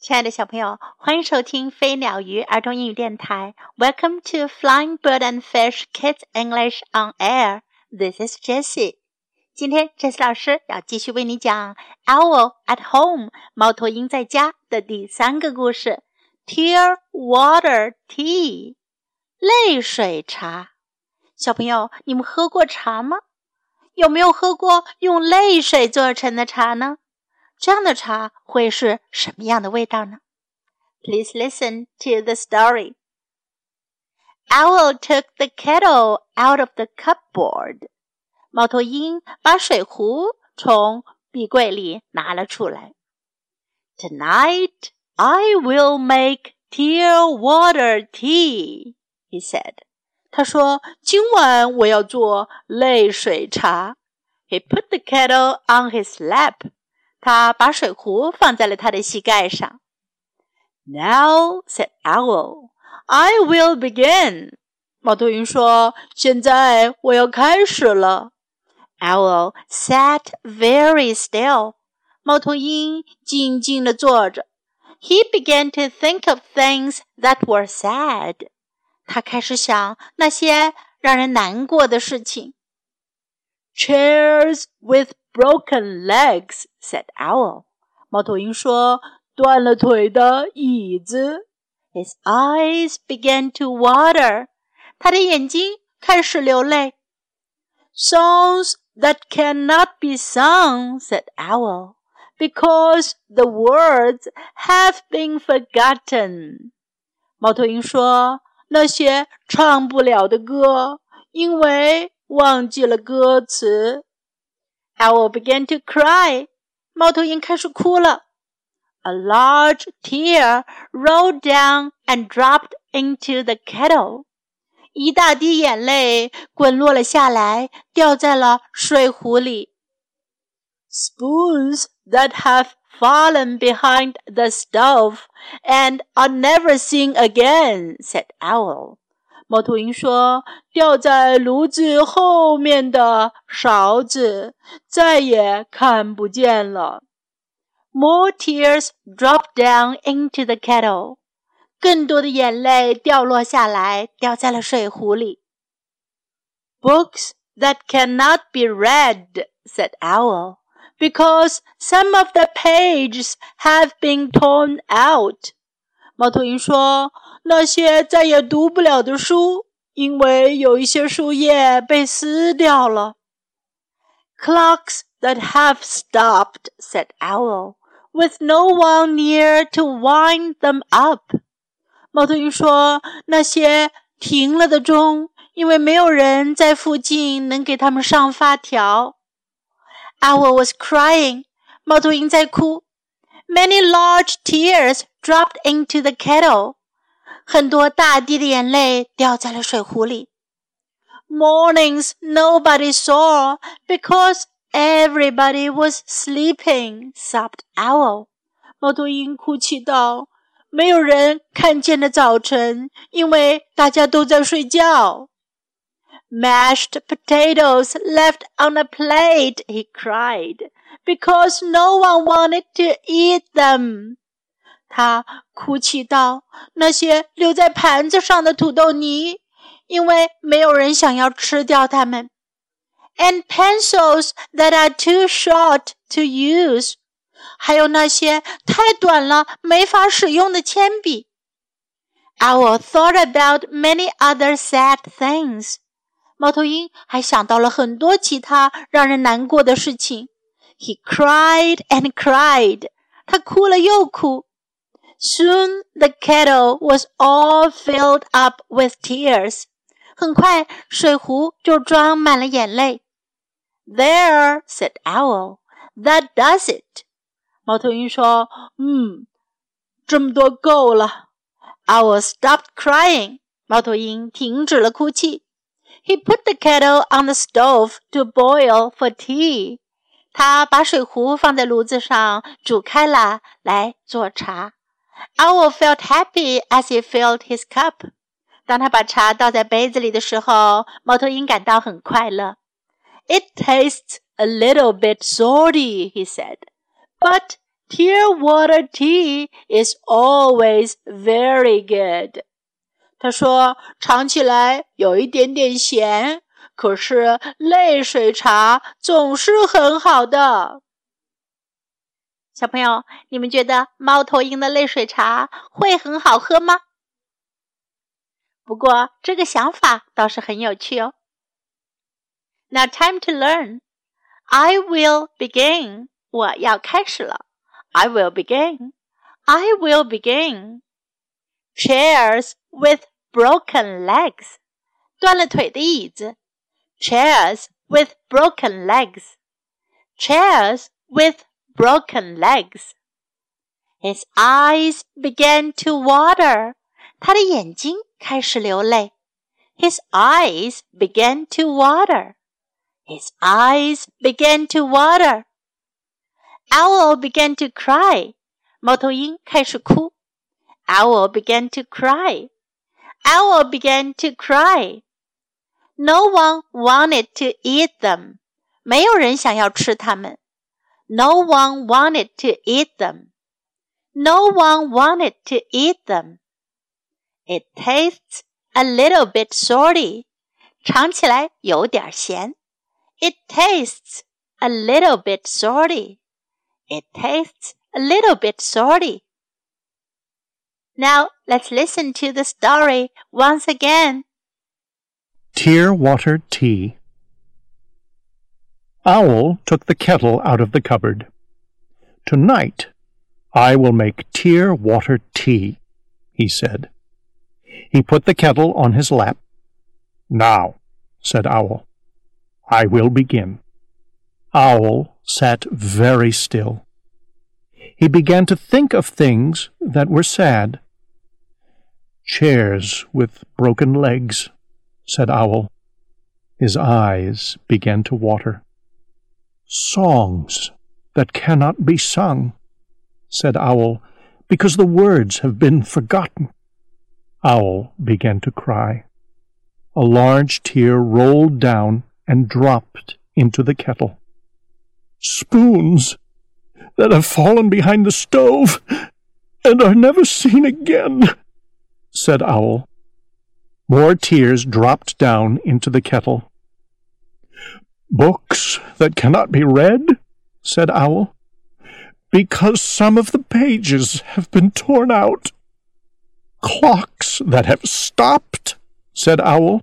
亲爱的小朋友，欢迎收听飞鸟鱼儿童英语电台。Welcome to Flying Bird and Fish Kids English on Air. This is Jessie. 今天，Jessie 老师要继续为你讲《Owl at Home》猫头鹰在家的第三个故事：Tear Water Tea，泪水茶。小朋友，你们喝过茶吗？有没有喝过用泪水做成的茶呢？这样的茶会是什么样的味道呢？Please listen to the story. Owl took the kettle out of the cupboard. 猫头鹰把水壶从壁柜里拿了出来。Tonight I will make tear water tea, he said. 他说：“今晚我要做泪水茶。” He put the kettle on his lap. 他把水壶放在了他的膝盖上。Now said Owl, "I will begin." 猫头鹰说：“现在我要开始了。” Owl sat very still. 猫头鹰静静地坐着。He began to think of things that were sad. 他开始想那些让人难过的事情。Chairs with broken legs," said Owl. 猫头鹰说：“断了腿的椅子。” His eyes began to water. 他的眼睛开始流泪。Songs that cannot be sung," said Owl, "because the words have been forgotten." 猫头鹰说：“那些唱不了的歌，因为忘记了歌词。” Owl began to cry. 猫头鹰开始哭了。A large tear rolled down and dropped into the kettle. 一大滴眼泪滚落了下来，掉在了水壶里。Spoons that have fallen behind the stove and are never seen again, said Owl. 猫头鹰说：“掉在炉子后面的勺子再也看不见了。” More tears dropped down into the kettle. 更多的眼泪掉落下来，掉在了水壶里。Books that cannot be read, said Owl, because some of the pages have been torn out. 猫头鹰说：“那些再也读不了的书，因为有一些树叶被撕掉了。” Clocks that have stopped," said Owl, "with no one near to wind them up." 猫头鹰说：“那些停了的钟，因为没有人在附近能给他们上发条。” Owl was crying. 猫头鹰在哭。Many large tears dropped into the kettle. 很多大滴的眼泪掉在了水壶里。Mornings nobody saw because everybody was sleeping, sobbed Owl. 猫头鹰哭泣道：“没有人看见的早晨，因为大家都在睡觉。” Mashed potatoes left on a plate, he cried because no one wanted to eat them. 他哭泣道：“那些留在盘子上的土豆泥，因为没有人想要吃掉它们。” And pencils that are too short to use，还有那些太短了没法使用的铅笔。Owl thought about many other sad things。猫头鹰还想到了很多其他让人难过的事情。 he cried and cried. 他哭了又哭。Soon the kettle was all filled up with tears. 很快，水壶就装满了眼泪。There, said Owl, that does it. 猫头鹰说：“嗯，这么多够了。” Owl stopped crying. 猫头鹰停止了哭泣。He put the kettle on the stove to boil for tea. 他把水壶放在炉子上煮开了，来做茶。Owl felt happy as he filled his cup。当他把茶倒在杯子里的时候，猫头鹰感到很快乐。It tastes a little bit salty, he said, but Tear water tea is always very good. 他说：“尝起来有一点点咸， 可是泪水茶总是很好的。”小朋友，你们觉得猫头鹰的泪水茶会很好喝吗？不过这个想法倒是很有趣哦。Now time to learn. I will begin. 我要开始了。I will begin. I will begin. Chairs with broken legs. 断了腿的椅子。 Chairs with broken legs. Chairs with broken legs. His eyes began to water. 他的眼睛开始流泪。His eyes began to water. His eyes began to water. Owl began to cry. 猫头鹰开始哭。Owl began to cry. Owl began to cry. No one wanted to eat them. 没有人想要吃它们。No one wanted to eat them. No one wanted to eat them. It tastes a little bit salty. 尝起来有点咸。It tastes a little bit salty. It tastes a little bit salty. Now let's listen to the story once again. Tear water tea. Owl took the kettle out of the cupboard. Tonight I will make tear water tea, he said. He put the kettle on his lap. Now, said Owl, I will begin. Owl sat very still. He began to think of things that were sad. Chairs with broken legs, said Owl. His eyes began to water. Songs that cannot be sung, said Owl, because the words have been forgotten. Owl began to cry. A large tear rolled down and dropped into the kettle. Spoons that have fallen behind the stove and are never seen again, said Owl. More tears dropped down into the kettle. Books that cannot be read, said Owl, because some of the pages have been torn out. Clocks that have stopped, said Owl,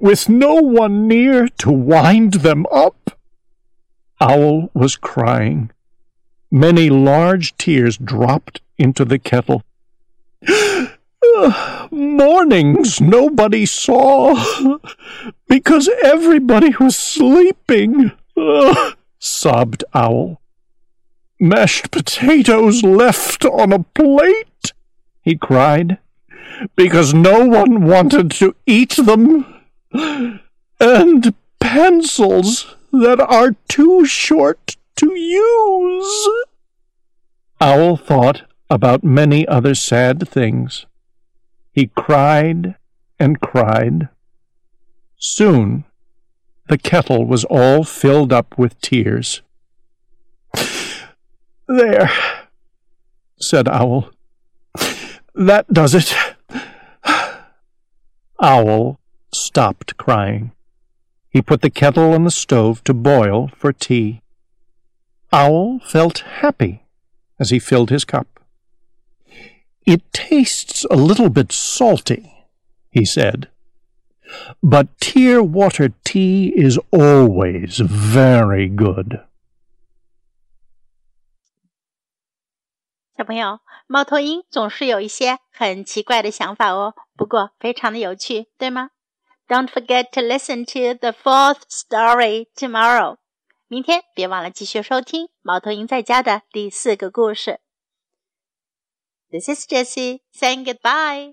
with no one near to wind them up. Owl was crying. Many large tears dropped into the kettle. Mornings nobody saw, because everybody was sleeping, sobbed Owl. Mashed potatoes left on a plate, he cried, because no one wanted to eat them, and pencils that are too short to use. Owl thought about many other sad things. He cried and cried. Soon the kettle was all filled up with tears. There, said Owl. That does it. Owl stopped crying. He put the kettle on the stove to boil for tea. Owl felt happy as he filled his cup. It tastes a little bit salty, he said. But tear water tea is always very good. 小朋友，猫头鹰总是有一些很奇怪的想法哦，不过非常的有趣，对吗？Don't forget to listen to the fourth story tomorrow. 明天别忘了继续收听《猫头鹰在家》的第四个故事。 This is Jessie saying goodbye.